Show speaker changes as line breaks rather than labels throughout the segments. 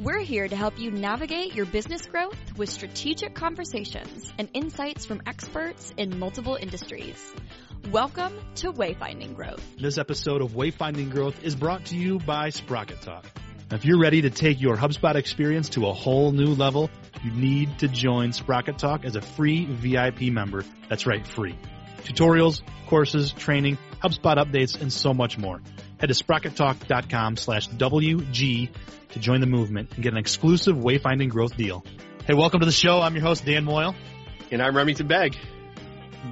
We're here to help you navigate your business growth with strategic conversations and insights from experts in multiple industries. Welcome to Wayfinding Growth.
This episode of Wayfinding Growth is brought to you by Sprocket Talk. If you're ready to take your HubSpot experience to a whole new level, you need to join Sprocket Talk as a free VIP member. That's right, free. Tutorials, courses, training, HubSpot updates, and so much more. Head to sprockettalk.com slash WG to join the movement and get an exclusive Wayfinding Growth deal. Hey, welcome to the show. I'm your host, Dan Moyle.
And I'm Remington Begg.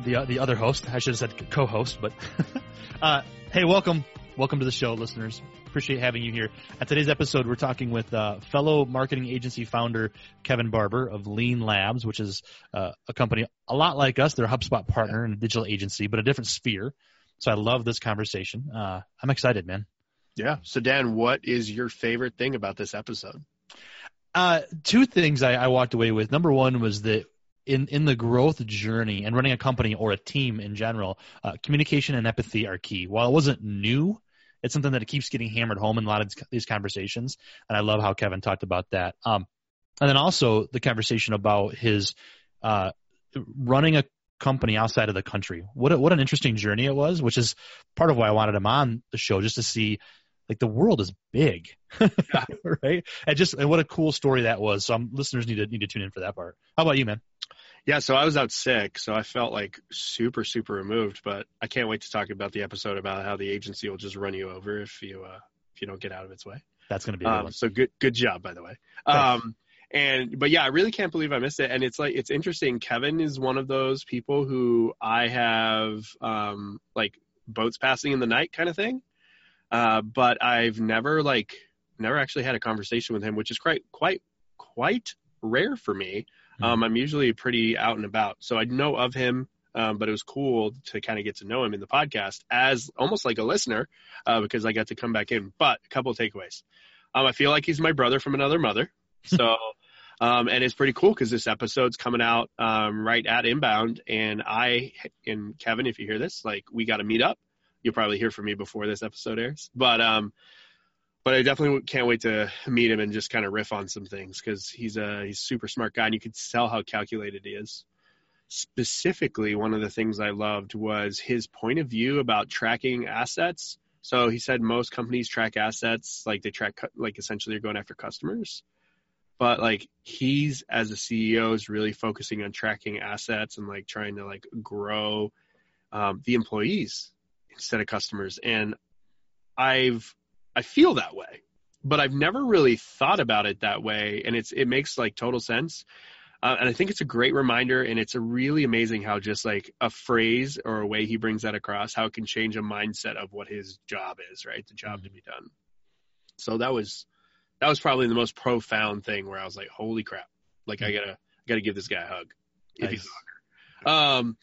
The, uh, the other host. I should have said co-host, but, uh, hey, welcome. Welcome to the show, listeners. Appreciate having you here. At today's episode, we're talking with uh, fellow marketing agency founder Kevin Barber of Lean Labs, which is uh, a company a lot like us. They're a HubSpot partner and a digital agency, but a different sphere. So I love this conversation. Uh, I'm excited, man.
Yeah. So Dan, what is your favorite thing about this episode?
Uh, two things I, I walked away with. Number one was that in in the growth journey and running a company or a team in general, uh, communication and empathy are key. While it wasn't new, it's something that keeps getting hammered home in a lot of these conversations, and I love how Kevin talked about that. Um, and then also the conversation about his uh, running a company outside of the country. What a, what an interesting journey it was, which is part of why I wanted him on the show, just to see like the world is big, right? And just and what a cool story that was. So um, listeners need to need to tune in for that part. How about you, man?
Yeah, so I was out sick, so I felt like super super removed. But I can't wait to talk about the episode about how the agency will just run you over if you uh, if you don't get out of its way.
That's going to be um,
so good. Good job, by the way. Um, and but yeah, I really can't believe I missed it. And it's like it's interesting. Kevin is one of those people who I have um, like boats passing in the night kind of thing. Uh, but I've never like never actually had a conversation with him, which is quite quite quite rare for me. Mm-hmm. Um, I'm usually pretty out and about, so I know of him. Um, but it was cool to kind of get to know him in the podcast as almost like a listener uh, because I got to come back in. But a couple of takeaways. Um, I feel like he's my brother from another mother. So, um, and it's pretty cool because this episode's coming out um, right at inbound, and I and Kevin, if you hear this, like we got to meet up you'll probably hear from me before this episode airs. But um, but I definitely can't wait to meet him and just kind of riff on some things because he's a he's a super smart guy and you can tell how calculated he is. Specifically, one of the things I loved was his point of view about tracking assets. So he said most companies track assets like they track like essentially they're going after customers. But like he's as a CEO is really focusing on tracking assets and like trying to like grow um, the employees instead of customers. And I've, I feel that way, but I've never really thought about it that way. And it's, it makes like total sense. Uh, and I think it's a great reminder, and it's a really amazing how just like a phrase or a way he brings that across, how it can change a mindset of what his job is, right? The job to be done. So that was that was probably the most profound thing where I was like, "Holy crap!" Like I gotta I gotta give this guy a hug if nice. he's a hugger. Um,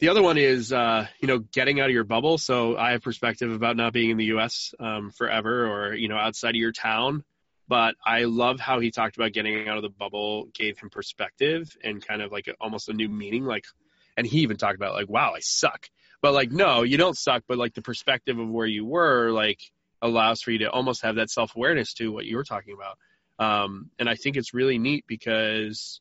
the other one is, uh, you know, getting out of your bubble. So I have perspective about not being in the U.S. Um, forever or, you know, outside of your town. But I love how he talked about getting out of the bubble, gave him perspective and kind of like a, almost a new meaning. Like, and he even talked about like, wow, I suck. But like, no, you don't suck. But like the perspective of where you were, like, allows for you to almost have that self awareness to what you were talking about. Um, and I think it's really neat because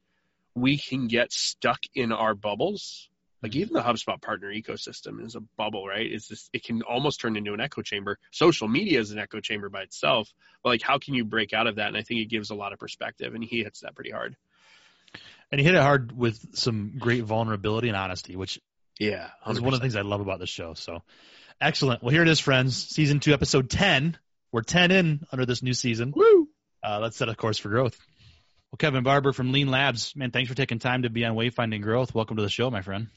we can get stuck in our bubbles like even the HubSpot partner ecosystem is a bubble, right? It's just it can almost turn into an echo chamber. Social media is an echo chamber by itself, but like how can you break out of that? And I think it gives a lot of perspective, and he hits that pretty hard.
And he hit it hard with some great vulnerability and honesty, which
yeah,
100%. is one of the things I love about the show. So excellent. Well, here it is, friends. Season two, episode ten. We're ten in under this new season.
Woo!
Uh, let's set a course for growth. Well, Kevin Barber from Lean Labs, man, thanks for taking time to be on Wayfinding Growth. Welcome to the show, my friend.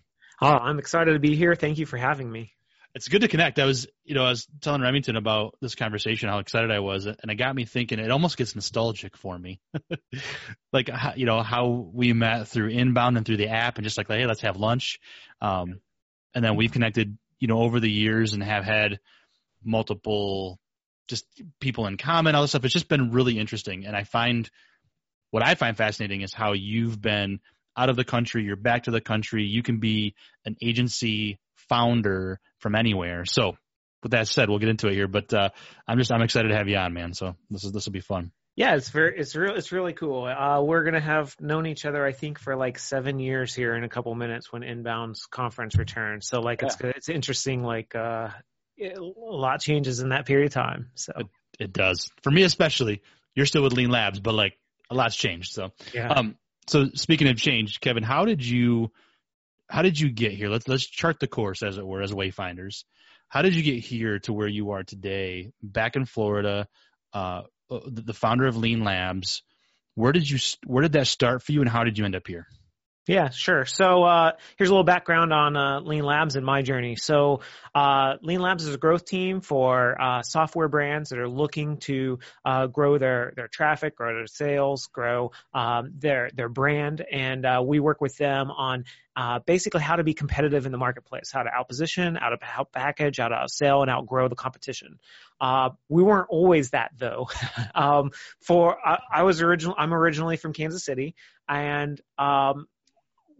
Oh, I'm excited to be here. Thank you for having me.
It's good to connect. I was, you know, I was telling Remington about this conversation, how excited I was, and it got me thinking. It almost gets nostalgic for me, like you know how we met through inbound and through the app, and just like, hey, let's have lunch, um, and then we've connected, you know, over the years and have had multiple just people in common, all this stuff. It's just been really interesting, and I find what I find fascinating is how you've been out of the country, you're back to the country, you can be an agency founder from anywhere. So with that said, we'll get into it here, but uh, I'm just I'm excited to have you on, man. So this is this will be fun.
Yeah, it's very it's real it's really cool. Uh, we're gonna have known each other, I think, for like seven years here in a couple minutes when Inbound's conference returns. So like it's it's interesting. Like uh, it, a lot changes in that period of time. So
it, it, does for me especially. You're still with Lean Labs, but like a lot's changed. So
yeah.
Um. So speaking of change, Kevin, how did you how did you get here? Let's let's chart the course as it were as wayfinders. How did you get here to where you are today, back in Florida? Uh, Uh, the founder of Lean Labs. Where did you where did that start for you, and how did you end up here?
Yeah, sure. So uh, here's a little background on uh, Lean Labs and my journey. So uh, Lean Labs is a growth team for uh, software brands that are looking to uh, grow their their traffic, grow their sales, grow um, their their brand, and uh, we work with them on basically how to be competitive in the marketplace, how to outposition, how to out package, how to outsell, and outgrow the competition. we weren't always that though. um, for I, I was original. I'm originally from Kansas City, and um,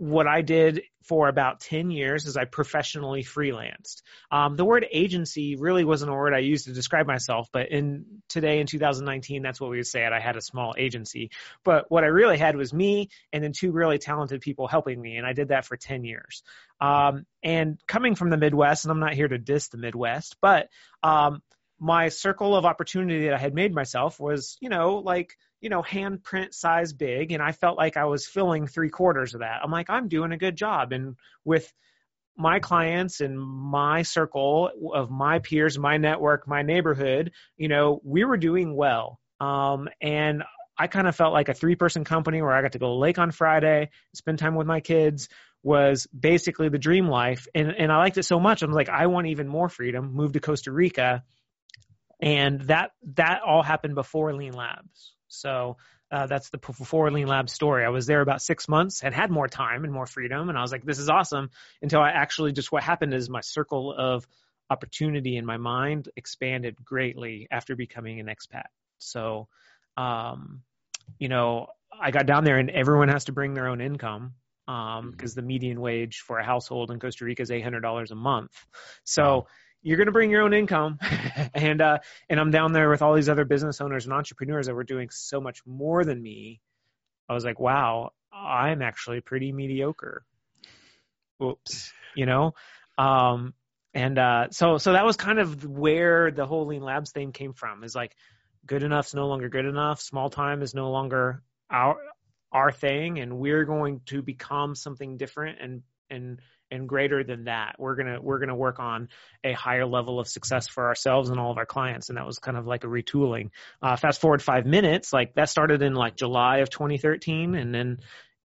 what I did for about 10 years is I professionally freelanced. Um, the word agency really wasn't a word I used to describe myself, but in today in 2019, that's what we would say it. I had a small agency, but what I really had was me and then two really talented people helping me. And I did that for 10 years. Um, and coming from the Midwest, and I'm not here to diss the Midwest, but, um, my circle of opportunity that I had made myself was, you know, like you know, handprint size big, and I felt like I was filling three quarters of that. I'm like, I'm doing a good job. And with my clients and my circle of my peers, my network, my neighborhood, you know, we were doing well. Um, and I kind of felt like a three person company where I got to go to lake on Friday, spend time with my kids was basically the dream life. And, and I liked it so much. I'm like, I want even more freedom, move to Costa Rica. And that, that all happened before Lean Labs. So uh, that's the before Lean Lab story. I was there about six months and had more time and more freedom, and I was like, "This is awesome." Until I actually just what happened is my circle of opportunity in my mind expanded greatly after becoming an expat. So, um, you know, I got down there and everyone has to bring their own income because um, mm-hmm. the median wage for a household in Costa Rica is eight hundred dollars a month. So. Wow you're going to bring your own income. And uh and i'm down there with all these other business owners and entrepreneurs that were doing so much more than me. I was like wow i'm actually pretty mediocre. Oops you know? Um and uh so so that was kind of where the whole lean labs thing came from is like good enough's no longer good enough. Small time is no longer our our thing and we're going to become something different and and and greater than that. We're gonna we're gonna work on a higher level of success for ourselves and all of our clients, and that was kind of like a retooling. Uh, fast forward five minutes, like that started in like July of 2013, and then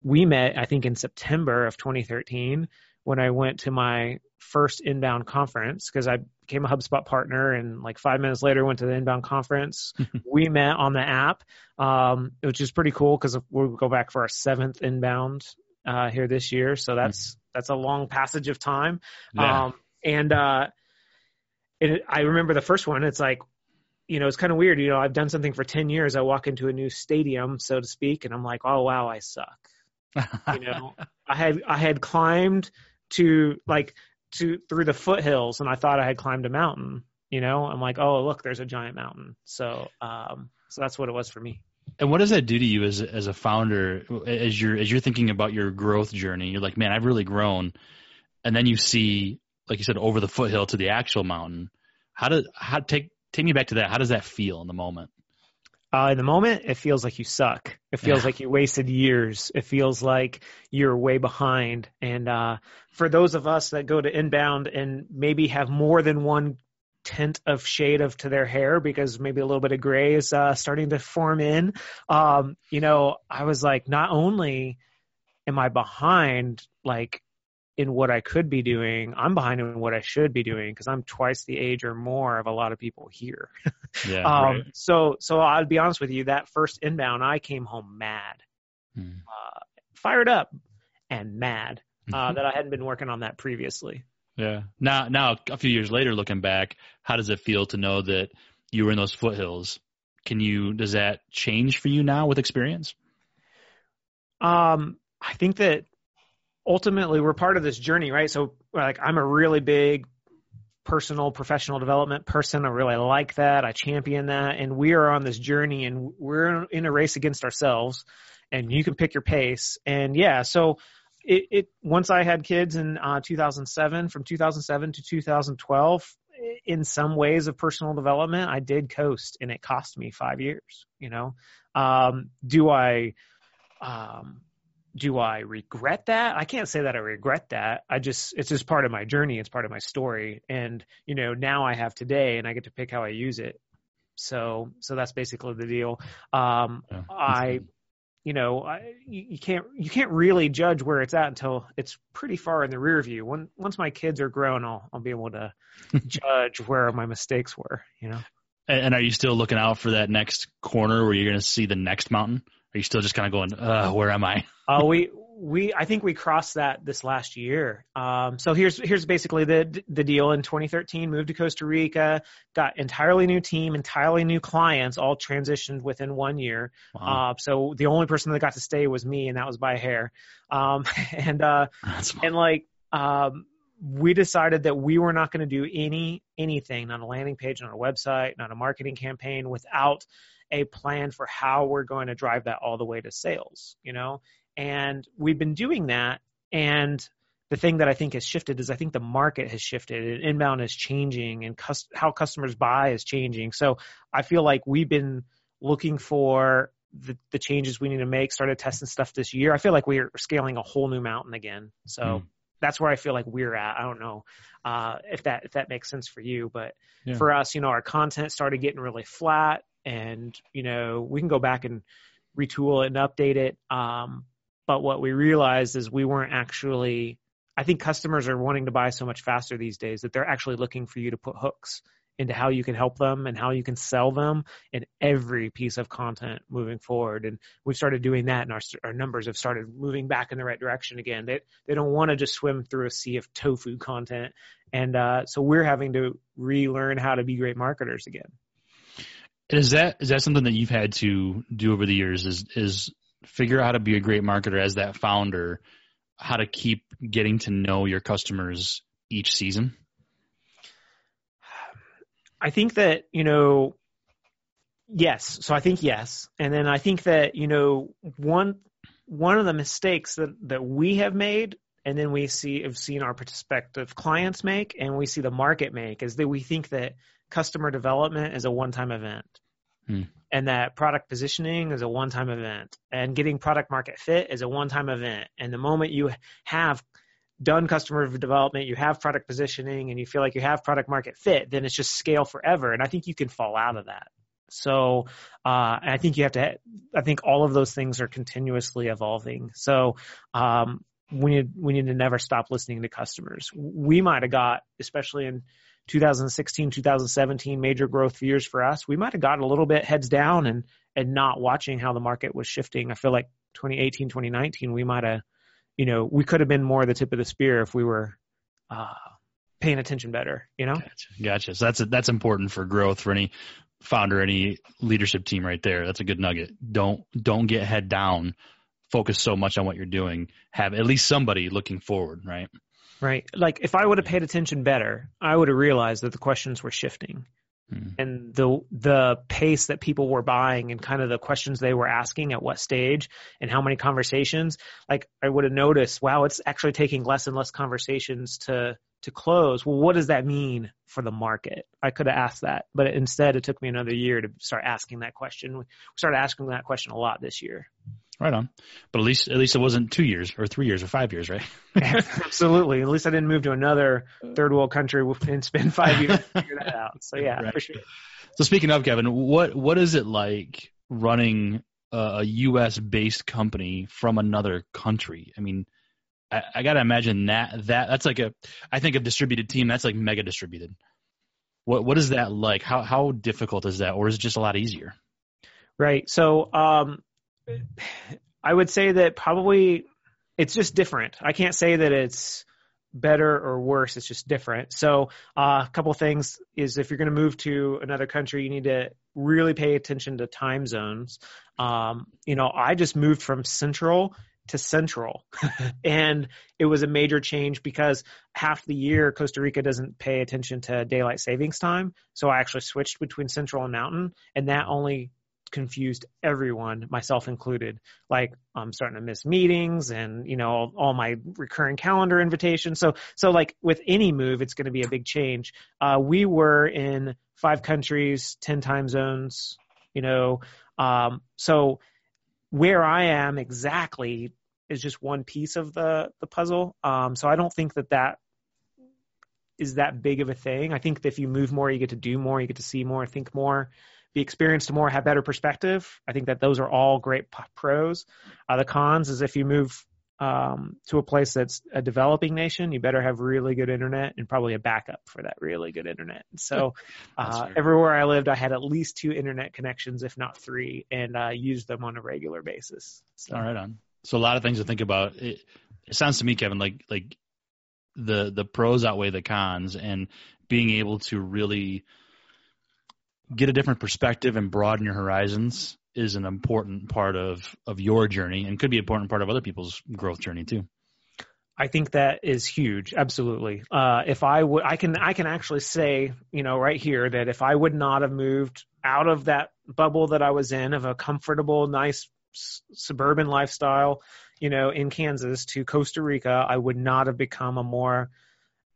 we met I think in September of 2013 when I went to my first inbound conference because I became a HubSpot partner and like five minutes later went to the inbound conference. we met on the app, um, which is pretty cool because we'll go back for our seventh inbound uh, here this year. So that's that's a long passage of time. Yeah. Um, and uh, it, I remember the first one. It's like, you know, it's kind of weird. You know, I've done something for ten years. I walk into a new stadium, so to speak, and I'm like, oh wow, I suck. you know, I had I had climbed to like to through the foothills, and I thought I had climbed a mountain. You know, I'm like, oh look, there's a giant mountain. So, um, so that's what it was for me.
And what does that do to you as as a founder as you're as you're thinking about your growth journey? You're like, man, I've really grown, and then you see, like you said, over the foothill to the actual mountain. How does how take take me back to that? How does that feel in the moment?
Uh, in the moment, it feels like you suck. It feels yeah. like you wasted years. It feels like you're way behind. And uh, for those of us that go to inbound and maybe have more than one tint of shade of to their hair because maybe a little bit of gray is uh, starting to form in. Um, you know, I was like, not only am I behind, like in what I could be doing, I'm behind in what I should be doing because I'm twice the age or more of a lot of people here.
yeah. um, right.
So, so I'll be honest with you. That first inbound, I came home mad, hmm. uh, fired up, and mad uh, that I hadn't been working on that previously.
Yeah. Now, now a few years later, looking back, how does it feel to know that you were in those foothills? Can you? Does that change for you now with experience?
Um, I think that ultimately we're part of this journey, right? So, like, I'm a really big personal professional development person. I really like that. I champion that. And we are on this journey and we're in a race against ourselves and you can pick your pace. And yeah, so it, it once I had kids in uh, 2007, from 2007 to 2012, in some ways of personal development, I did coast and it cost me five years, you know, um, do I, um, do I regret that? I can't say that I regret that. I just, it's just part of my journey. It's part of my story. And, you know, now I have today and I get to pick how I use it. So, so that's basically the deal. Um, yeah, I, you know, I, you can't, you can't really judge where it's at until it's pretty far in the rear view. When, once my kids are grown, I'll, I'll be able to judge where my mistakes were, you know?
And are you still looking out for that next corner where you're going to see the next mountain? Are you still just kind of going, uh, where am I?
uh, we we I think we crossed that this last year. Um, so here's here's basically the the deal. In 2013, moved to Costa Rica, got entirely new team, entirely new clients, all transitioned within one year. Wow. Uh, so the only person that got to stay was me, and that was by hair. Um, and uh, and like um, we decided that we were not going to do any anything, not a landing page, not a website, not a marketing campaign, without a plan for how we're going to drive that all the way to sales, you know? And we've been doing that. And the thing that I think has shifted is I think the market has shifted and inbound is changing and cus- how customers buy is changing. So I feel like we've been looking for the, the changes we need to make, started testing stuff this year. I feel like we're scaling a whole new mountain again. So mm. that's where I feel like we're at. I don't know uh, if that if that makes sense for you, but yeah. for us, you know, our content started getting really flat and you know we can go back and retool it and update it um, but what we realized is we weren't actually i think customers are wanting to buy so much faster these days that they're actually looking for you to put hooks into how you can help them and how you can sell them in every piece of content moving forward. And we've started doing that, and our, our numbers have started moving back in the right direction again. They they don't want to just swim through a sea of tofu content, and uh, so we're having to relearn how to be great marketers again.
Is that is that something that you've had to do over the years? Is is figure out how to be a great marketer as that founder, how to keep getting to know your customers each season?
I think that you know, yes. So I think yes, and then I think that you know one one of the mistakes that that we have made and then we see have seen our prospective clients make and we see the market make is that we think that customer development is a one time event Hmm. And that product positioning is a one time event. And getting product market fit is a one time event. And the moment you have done customer development, you have product positioning, and you feel like you have product market fit, then it's just scale forever. And I think you can fall out of that. So uh, I think you have to. I think all of those things are continuously evolving. So um, we need we need to never stop listening to customers. We might have got, especially in 2016, 2017 major growth years for us, we might have got a little bit heads down and and not watching how the market was shifting. I feel like 2018, 2019, we might have, you know, we could have been more the tip of the spear if we were uh, paying attention better. You know.
Gotcha. gotcha. So that's a, that's important for growth for any founder, any leadership team right there. That's a good nugget. Don't don't get head down. Focus so much on what you're doing. Have at least somebody looking forward, right?
Right. Like if I would have paid attention better, I would have realized that the questions were shifting. Hmm. And the the pace that people were buying and kind of the questions they were asking at what stage and how many conversations, like I would have noticed, wow, it's actually taking less and less conversations to to close. Well, what does that mean for the market? I could have asked that, but instead it took me another year to start asking that question. We started asking that question a lot this year.
Right on. But at least at least it wasn't two years or three years or five years, right?
Absolutely. At least I didn't move to another third world country and spend five years to figure that out. So yeah, right. for sure.
So speaking of Kevin, what what is it like running a U.S. based company from another country? I mean, I, I got to imagine that that that's like a I think a distributed team that's like mega distributed. What what is that like? How how difficult is that, or is it just a lot easier?
Right. So um, I would say that probably it's just different. I can't say that it's better or worse. It's just different. So uh, a couple things is if you're going to move to another country, you need to really pay attention to time zones. Um, you know, I just moved from Central to Central. and it was a major change because half the year Costa Rica doesn't pay attention to daylight savings time. So I actually switched between Central and Mountain, and that only confused everyone, myself included. Like I'm starting to miss meetings and, you know, all, all my recurring calendar invitations. So, so like with any move, it's going to be a big change. Uh, we were in five countries, 10 time zones, you know, um, so where I am exactly is just one piece of the the puzzle. Um, so I don't think that that is that big of a thing. I think that if you move more, you get to do more, you get to see more, think more, be experienced more, have better perspective. I think that those are all great pros. Uh, the cons is if you move um, to a place that's a developing nation, you better have really good internet and probably a backup for that really good internet. So uh, everywhere I lived, I had at least two internet connections, if not three, and uh, used them on a regular basis. So.
All right, on. So a lot of things to think about. It, it sounds to me, Kevin, like like the the pros outweigh the cons, and being able to really get a different perspective and broaden your horizons is an important part of of your journey and could be an important part of other people's growth journey too.
I think that is huge. Absolutely. Uh, if I would, I can, I can actually say, you know, right here that if I would not have moved out of that bubble that I was in of a comfortable, nice s- suburban lifestyle, you know, in Kansas to Costa Rica, I would not have become a more,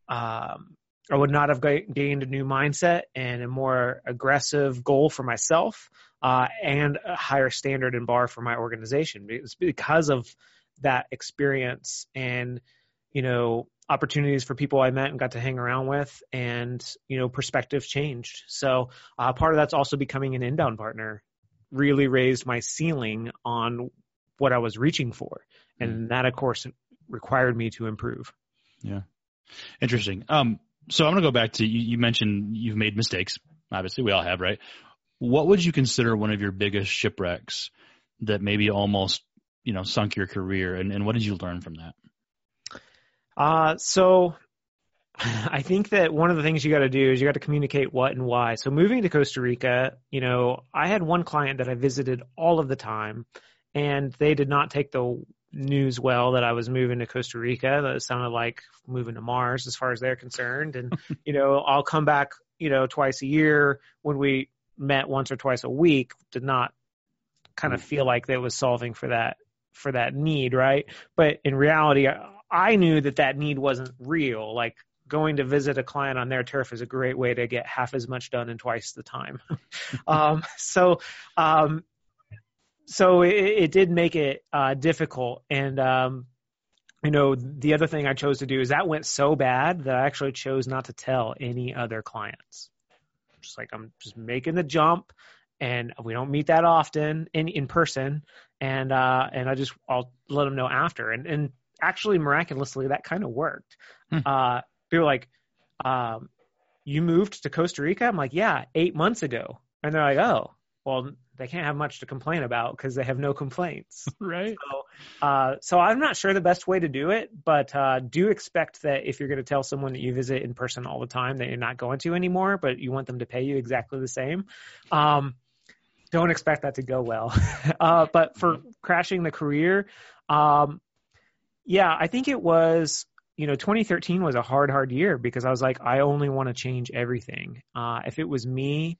um, I would not have gained a new mindset and a more aggressive goal for myself uh, and a higher standard and bar for my organization. It's because of that experience and you know opportunities for people I met and got to hang around with, and you know perspective changed. So uh, part of that's also becoming an inbound partner. Really raised my ceiling on what I was reaching for, and mm. that of course required me to improve.
Yeah, interesting. Um, so I'm going to go back to you, you mentioned you've made mistakes. Obviously, we all have, right? What would you consider one of your biggest shipwrecks that maybe almost you know sunk your career, and, and what did you learn from that?
Uh, so I think that one of the things you got to do is you got to communicate what and why. So moving to Costa Rica, you know, I had one client that I visited all of the time, and they did not take the news well that I was moving to Costa Rica. That sounded like moving to Mars as far as they're concerned. And, you know, I'll come back, you know, twice a year when we met once or twice a week did not kind of feel like that was solving for that for that need, right? But in reality, I knew that that need wasn't real. Like going to visit a client on their turf is a great way to get half as much done in twice the time. um, so, um, so it, it, did make it uh, difficult. And um, you know, the other thing I chose to do is that went so bad that I actually chose not to tell any other clients just like I'm just making the jump and we don't meet that often in in person and uh and I just I'll let them know after and and actually miraculously that kind of worked. Hmm. Uh they were like um you moved to Costa Rica? I'm like, "Yeah, 8 months ago." And they're like, "Oh, well, they can't have much to complain about because they have no complaints.
right.
So, uh, so I'm not sure the best way to do it, but uh, do expect that if you're going to tell someone that you visit in person all the time that you're not going to anymore, but you want them to pay you exactly the same. Um, don't expect that to go well. uh, but for crashing the career, um, yeah, I think it was you know 2013 was a hard hard year because i was like i only want to change everything uh, if it was me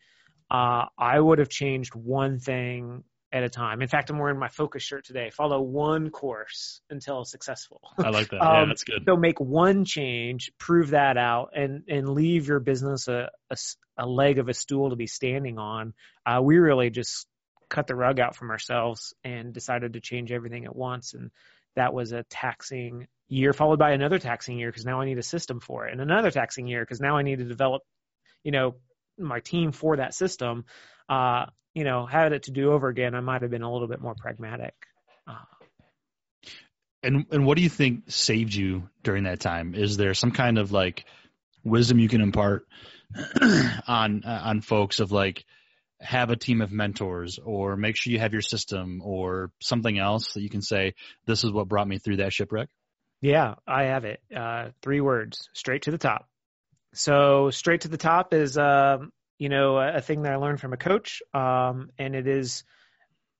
uh, I would have changed one thing at a time. In fact, I'm wearing my focus shirt today. Follow one course until successful.
I like that. Yeah, um, that's good.
So make one change, prove that out, and and leave your business a a, a leg of a stool to be standing on. Uh, we really just cut the rug out from ourselves and decided to change everything at once, and that was a taxing year followed by another taxing year because now I need a system for it, and another taxing year because now I need to develop, you know, my team for that system, uh, you know, had it to do over again, I might have been a little bit more pragmatic. Uh,
and and what do you think saved you during that time? Is there some kind of like wisdom you can impart on uh, on folks of like have a team of mentors or make sure you have your system or something else that you can say this is what brought me through that shipwreck?
Yeah, I have it. Uh, three words: straight to the top. So straight to the top is, um, you know, a, thing that I learned from a coach, um, and it is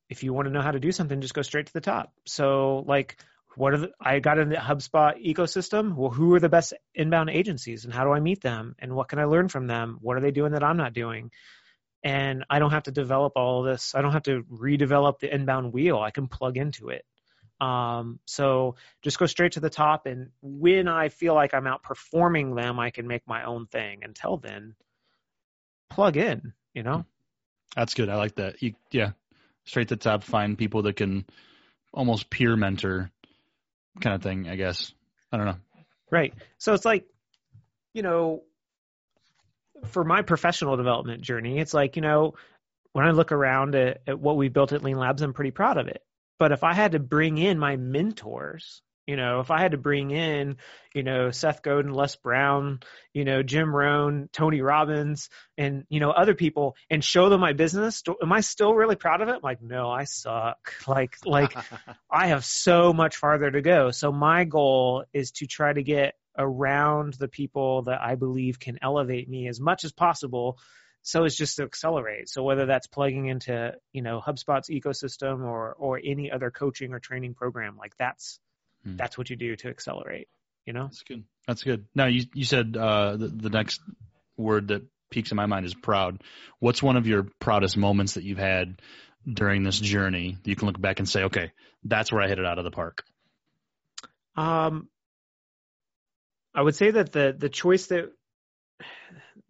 if you want to know how to do something, just go straight to the top. So like what are the, I got in the HubSpot ecosystem. Well, who are the best inbound agencies and how do I meet them and what can I learn from them? What are they doing that I'm not doing? And I don't have to develop all this. I don't have to redevelop the inbound wheel. I can plug into it. Um, so just go straight to the top. And when I feel like I'm outperforming them, I can make my own thing. Until then, plug in, you know?
That's good. I like that. You, yeah. Straight to the top, find people that can almost peer mentor kind of thing, I guess. I don't know.
Right. So it's like, you know, for my professional development journey, it's like, you know, when I look around at, at what we built at Lean Labs, I'm pretty proud of it. But if I had to bring in my mentors you know, if I had to bring in, you know, Seth Godin, Les Brown, you know, Jim Rohn, Tony Robbins, and you know, other people, and show them my business, am I still really proud of it? I'm like, no, I suck. Like, like, I have so much farther to go. So my goal is to try to get around the people that I believe can elevate me as much as possible. So it's just to accelerate. So whether that's plugging into, you know, HubSpot's ecosystem or or any other coaching or training program, like that's Hmm. That's what you do to accelerate. You know.
That's good. That's good. Now you you said uh, the, the next word that peaks in my mind is proud. What's one of your proudest moments that you've had during this journey that you can look back and say, okay, that's where I hit it out of the park?
Um, I would say that the the choice that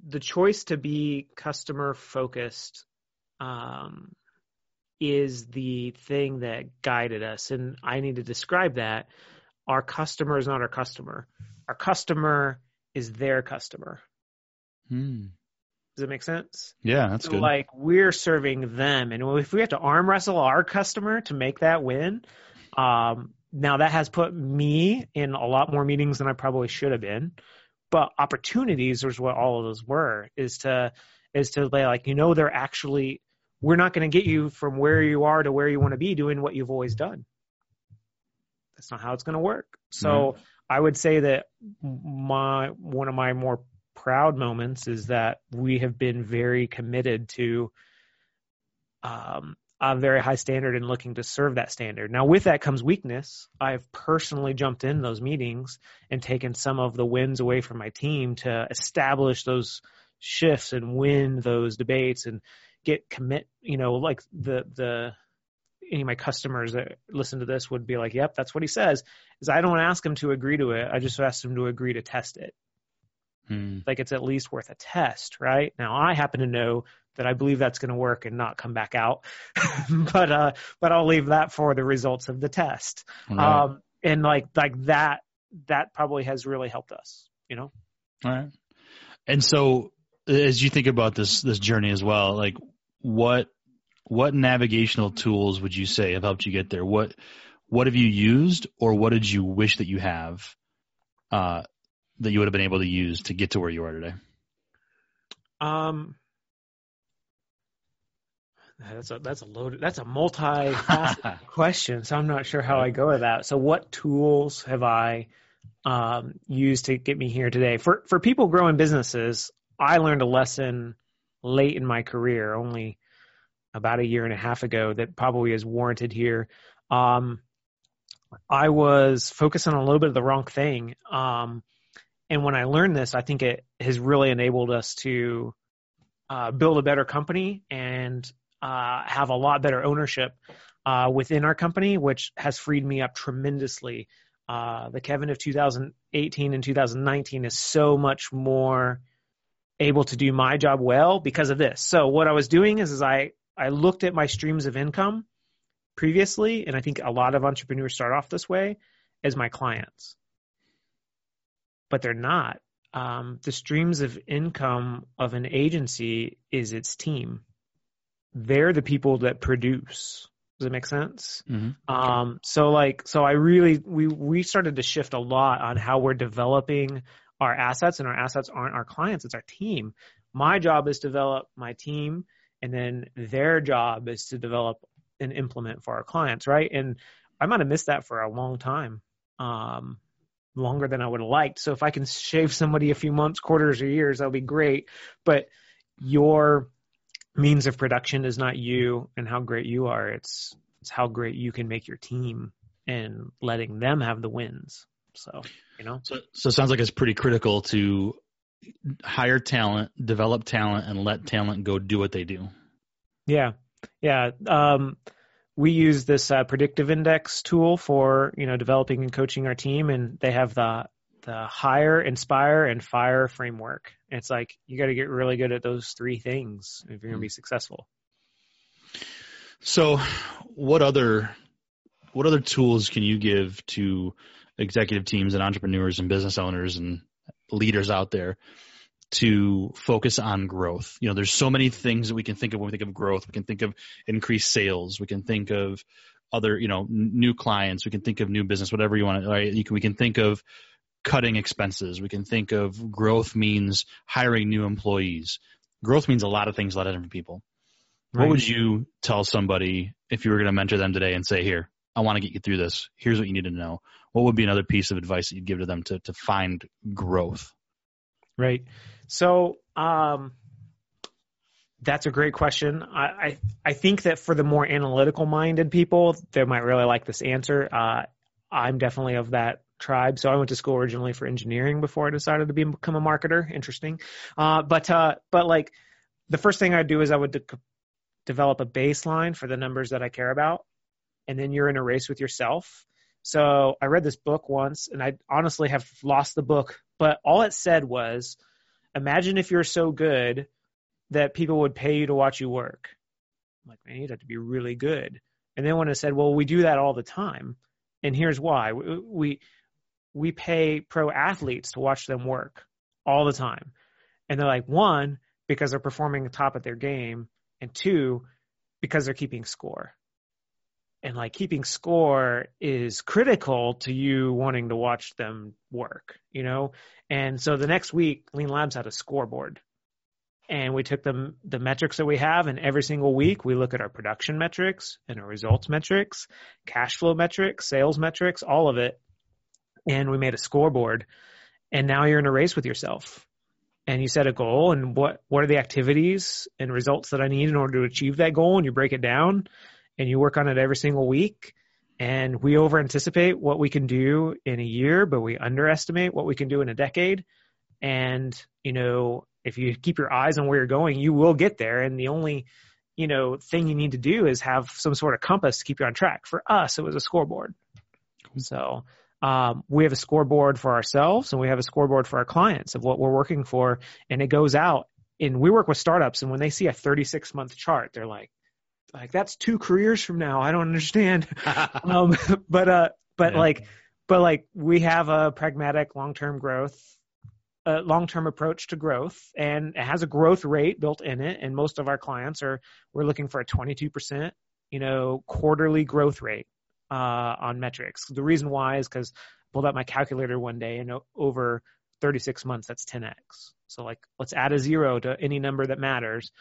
the choice to be customer focused um, is the thing that guided us. And I need to describe that. Our customer is not our customer. Our customer is their customer.
Hmm.
Does it make sense?
Yeah, that's so good.
Like we're serving them, and if we have to arm wrestle our customer to make that win, um, now that has put me in a lot more meetings than I probably should have been. But opportunities is what all of those were. Is to is to lay like you know they're actually we're not going to get you from where you are to where you want to be doing what you've always done. That's not how it's going to work. So mm-hmm. I would say that my one of my more proud moments is that we have been very committed to um, a very high standard and looking to serve that standard. Now, with that comes weakness. I've personally jumped in those meetings and taken some of the wins away from my team to establish those shifts and win those debates and get commit, you know, like the, the, any of my customers that listen to this would be like, yep, that's what he says is I don't ask him to agree to it. I just ask him to agree to test it.
Hmm.
Like it's at least worth a test, right? Now I happen to know that I believe that's going to work and not come back out, but, uh, but I'll leave that for the results of the test. Right. Um, and like, like that, that probably has really helped us, you know?
All right. And so as you think about this, this journey as well, like what what navigational tools would you say have helped you get there? What what have you used, or what did you wish that you have uh, that you would have been able to use to get to where you are today?
Um, that's a that's a loaded that's a multi question. So I'm not sure how I go with that. So what tools have I um, used to get me here today? For for people growing businesses, I learned a lesson late in my career, only about a year and a half ago, that probably is warranted here. Um, I was focusing on a little bit of the wrong thing. Um, and when I learned this, I think it has really enabled us to uh, build a better company and uh, have a lot better ownership uh, within our company, which has freed me up tremendously. Uh, the Kevin of 2018 and 2019 is so much more able to do my job well because of this. So what I was doing is, is I, I looked at my streams of income previously, and I think a lot of entrepreneurs start off this way as my clients, but they're not. Um, the streams of income of an agency is its team. They're the people that produce. Does it make sense?
Mm-hmm.
Um, so like, so I really, we, we started to shift a lot on how we're developing our assets and our assets aren't our clients, it's our team. My job is to develop my team and then their job is to develop and implement for our clients, right? And I might have missed that for a long time. Um, longer than I would have liked. So if I can shave somebody a few months, quarters, or years, that'll be great. But your means of production is not you and how great you are. It's it's how great you can make your team and letting them have the wins. So you know.
So so it sounds like it's pretty critical to hire talent, develop talent, and let talent go do what they do.
Yeah, yeah. Um, we use this uh, predictive index tool for you know developing and coaching our team, and they have the the hire, inspire, and fire framework. And it's like you got to get really good at those three things if you're going to be mm-hmm. successful.
So, what other what other tools can you give to executive teams and entrepreneurs and business owners and leaders out there to focus on growth. You know, there's so many things that we can think of when we think of growth. We can think of increased sales. We can think of other, you know, new clients. We can think of new business, whatever you want to, right? You can, we can think of cutting expenses. We can think of growth means hiring new employees. Growth means a lot of things to a lot of different people. Right. What would you tell somebody if you were going to mentor them today and say, here, I want to get you through this. Here's what you need to know. What would be another piece of advice that you'd give to them to, to find growth?
Right. So um, that's a great question. I, I, I think that for the more analytical minded people, they might really like this answer. Uh, I'm definitely of that tribe. So I went to school originally for engineering before I decided to be, become a marketer. Interesting. Uh, but uh, but like the first thing I'd do is I would de- develop a baseline for the numbers that I care about, and then you're in a race with yourself. So I read this book once, and I honestly have lost the book, but all it said was imagine if you're so good that people would pay you to watch you work. I'm like, man, you'd have to be really good. And then when I said, well, we do that all the time, and here's why: we we pay pro athletes to watch them work all the time, and they're like, one, because they're performing top of their game, and two, because they're keeping score. And like keeping score is critical to you wanting to watch them work, you know? And so the next week, Lean Labs had a scoreboard. And we took the, the metrics that we have, and every single week we look at our production metrics and our results metrics, cash flow metrics, sales metrics, all of it. And we made a scoreboard. And now you're in a race with yourself. And you set a goal and what, what are the activities and results that I need in order to achieve that goal? And you break it down and you work on it every single week and we over anticipate what we can do in a year, but we underestimate what we can do in a decade. And, you know, if you keep your eyes on where you're going, you will get there. And the only, you know, thing you need to do is have some sort of compass to keep you on track. For us, it was a scoreboard. So, um, we have a scoreboard for ourselves and we have a scoreboard for our clients of what we're working for. And it goes out and we work with startups. And when they see a 36 month chart, they're like, like that's two careers from now. I don't understand. um, but uh, but yeah. like, but like we have a pragmatic long-term growth, uh, long-term approach to growth, and it has a growth rate built in it. And most of our clients are we're looking for a 22%, you know, quarterly growth rate uh, on metrics. The reason why is because I pulled out my calculator one day and over 36 months that's 10x. So like let's add a zero to any number that matters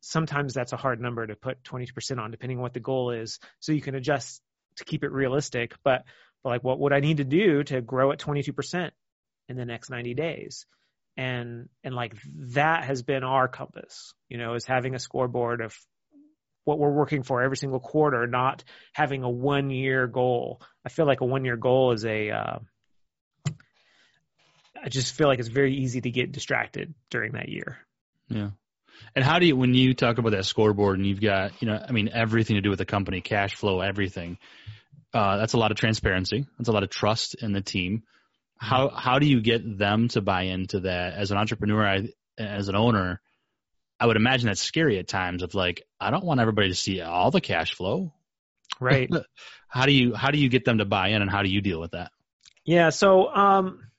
sometimes that's a hard number to put 20% on depending on what the goal is so you can adjust to keep it realistic but, but like what would i need to do to grow at 22% in the next 90 days and and like that has been our compass you know is having a scoreboard of what we're working for every single quarter not having a one year goal i feel like a one year goal is a uh, I just feel like it's very easy to get distracted during that year
yeah and how do you, when you talk about that scoreboard and you've got, you know, I mean, everything to do with the company, cash flow, everything, uh, that's a lot of transparency. That's a lot of trust in the team. How, how do you get them to buy into that as an entrepreneur, I, as an owner? I would imagine that's scary at times of like, I don't want everybody to see all the cash flow.
Right.
how do you, how do you get them to buy in and how do you deal with that?
Yeah. So, um,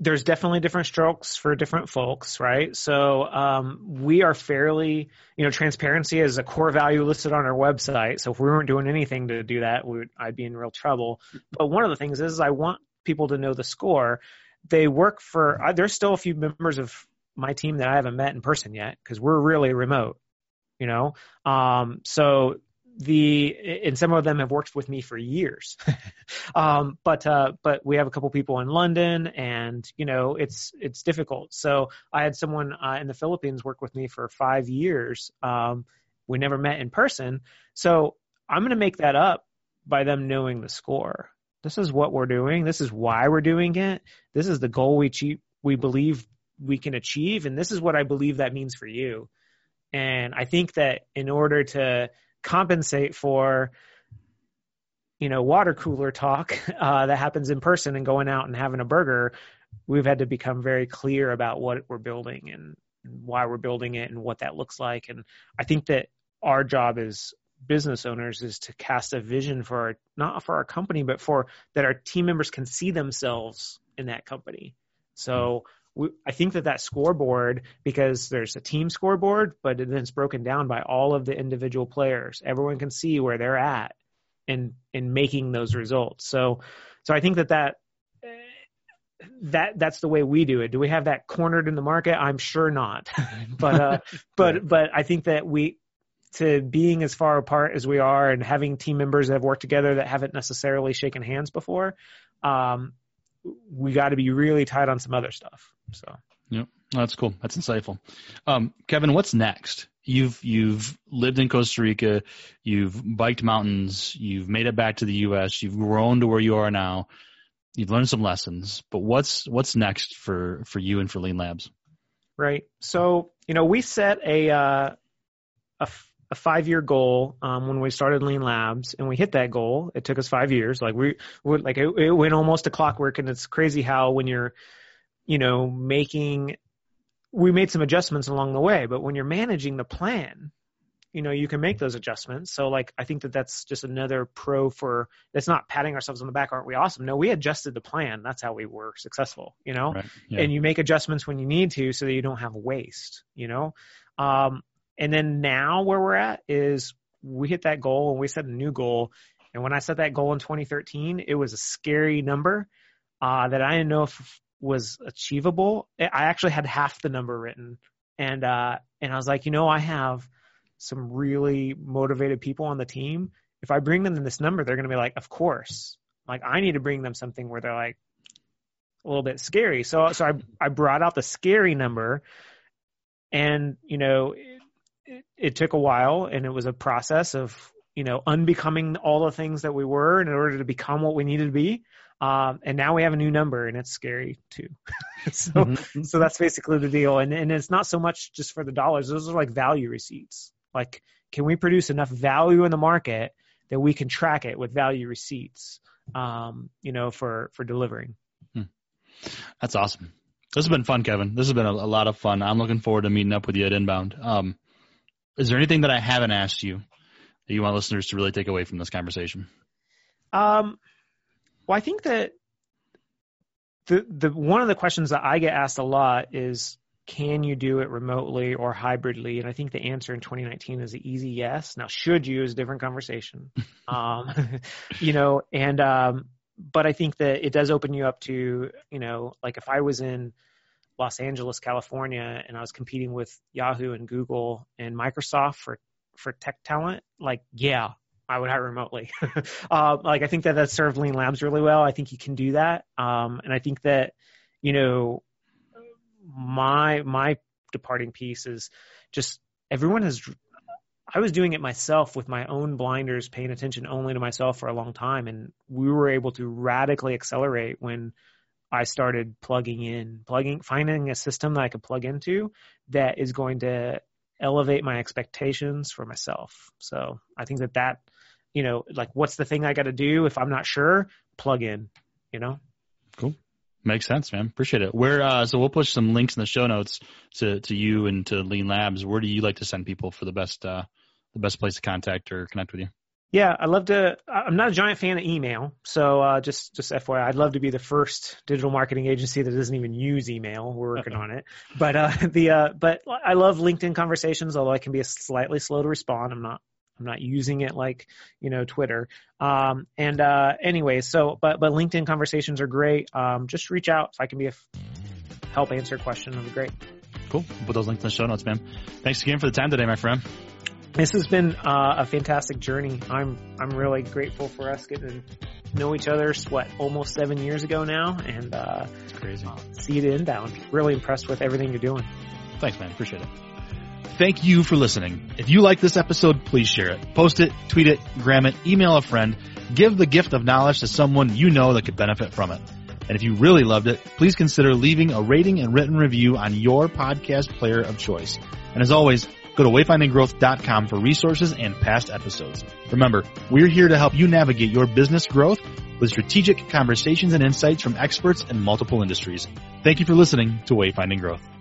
there's definitely different strokes for different folks, right? So um, we are fairly, you know, transparency is a core value listed on our website. So if we weren't doing anything to do that, would, I'd be in real trouble. But one of the things is I want people to know the score. They work for. Uh, there's still a few members of my team that I haven't met in person yet because we're really remote, you know. Um, so the and some of them have worked with me for years. Um, but uh, but we have a couple people in London and you know it's it's difficult. So I had someone uh, in the Philippines work with me for five years um, we never met in person. So I'm going to make that up by them knowing the score. This is what we're doing. This is why we're doing it. This is the goal we achieve, we believe we can achieve. And this is what I believe that means for you. And I think that in order to compensate for you know water cooler talk uh, that happens in person and going out and having a burger we've had to become very clear about what we're building and why we're building it and what that looks like. And i think that our job as business owners is to cast a vision for our, not for our company but for that our team members can see themselves in that company. So we, I think that that scoreboard, because there's a team scoreboard, but then it's broken down by all of the individual players. Everyone can see where they're at in in making those results. So, so I think that that that that's the way we do it. Do we have that cornered in the market? I'm sure not. but uh, but but I think that we to being as far apart as we are and having team members that have worked together that haven't necessarily shaken hands before, um, we got to be really tight on some other stuff. So.
Yep. That's cool. That's insightful. Um, Kevin, what's next? You've you've lived in Costa Rica, you've biked mountains, you've made it back to the U.S., you've grown to where you are now, you've learned some lessons. But what's what's next for for you and for Lean Labs?
Right. So you know we set a uh, a a five year goal um, when we started Lean Labs, and we hit that goal. It took us five years. Like we, we like it, it went almost to clockwork, and it's crazy how when you're, you know, making, we made some adjustments along the way, but when you're managing the plan, you know, you can make those adjustments. So like, I think that that's just another pro for. That's not patting ourselves on the back. Aren't we awesome? No, we adjusted the plan. That's how we were successful. You know, right. yeah. and you make adjustments when you need to, so that you don't have waste. You know. Um, and then now where we're at is we hit that goal and we set a new goal. And when I set that goal in 2013, it was a scary number uh, that I didn't know if was achievable. I actually had half the number written, and uh, and I was like, you know, I have some really motivated people on the team. If I bring them this number, they're going to be like, of course. Like I need to bring them something where they're like a little bit scary. So so I I brought out the scary number, and you know it, it took a while and it was a process of you know unbecoming all the things that we were in order to become what we needed to be. Um, and now we have a new number and it's scary too. So mm-hmm. so that's basically the deal. And and it's not so much just for the dollars. Those are like value receipts. Like can we produce enough value in the market that we can track it with value receipts um, you know for for delivering?
Hmm. that's awesome. This has been fun kevin. This has been a, a, lot of fun. I'm looking forward to meeting up with you at inbound. Um, is there anything that I haven't asked you that you want listeners to really take away from this conversation?
Um, well, I think that the the one of the questions that I get asked a lot is can you do it remotely or hybridly? And I think the answer in 2019 is an easy yes. Now, should you is a different conversation. um, you know, and um, but I think that it does open you up to, you know, like if I was in Los Angeles, California, and I was competing with Yahoo and Google and Microsoft for for tech talent, like yeah, I would hire remotely. uh, like I think that that served Lean Labs really well. I think you can do that, um, and I think that you know my my departing piece is just everyone has. I was doing it myself with my own blinders, paying attention only to myself for a long time, and we were able to radically accelerate when I started plugging in, plugging, finding a system that I could plug into that is going to elevate my expectations for myself. So I think that that, you know, like what's the thing I got to do if I'm not sure? Plug in, you know?
Cool. Makes sense, man. Appreciate it. Where, uh, so we'll push some links in the show notes to, to you and to Lean Labs. Where do you like to send people for the best, uh, the best place to contact or connect with you?
Yeah, I love to. I'm not a giant fan of email, so uh, just just FYI, I'd love to be the first digital marketing agency that doesn't even use email. We're working on it, but uh, the uh, but I love LinkedIn conversations, although I can be slightly slow to respond. I'm not I'm not using it like you know Twitter. Um, and uh, anyway, so but but LinkedIn conversations are great. Um, just reach out if I can be a f- help answer a question. It'll be great.
Cool. We'll put those links in the show notes, man. Thanks again for the time today, my friend.
This has been uh, a fantastic journey. I'm I'm really grateful for us getting to know each other. What almost seven years ago now, and uh,
It's crazy.
see the inbound. Really impressed with everything you're doing.
Thanks, man. Appreciate it. Thank you for listening. If you like this episode, please share it. Post it, tweet it, gram it, email a friend. Give the gift of knowledge to someone you know that could benefit from it. And if you really loved it, please consider leaving a rating and written review on your podcast player of choice. And as always, go to wayfindinggrowth.com for resources and past episodes. Remember, we're here to help you navigate your business growth with strategic conversations and insights from experts in multiple industries. Thank you for listening to Wayfinding Growth.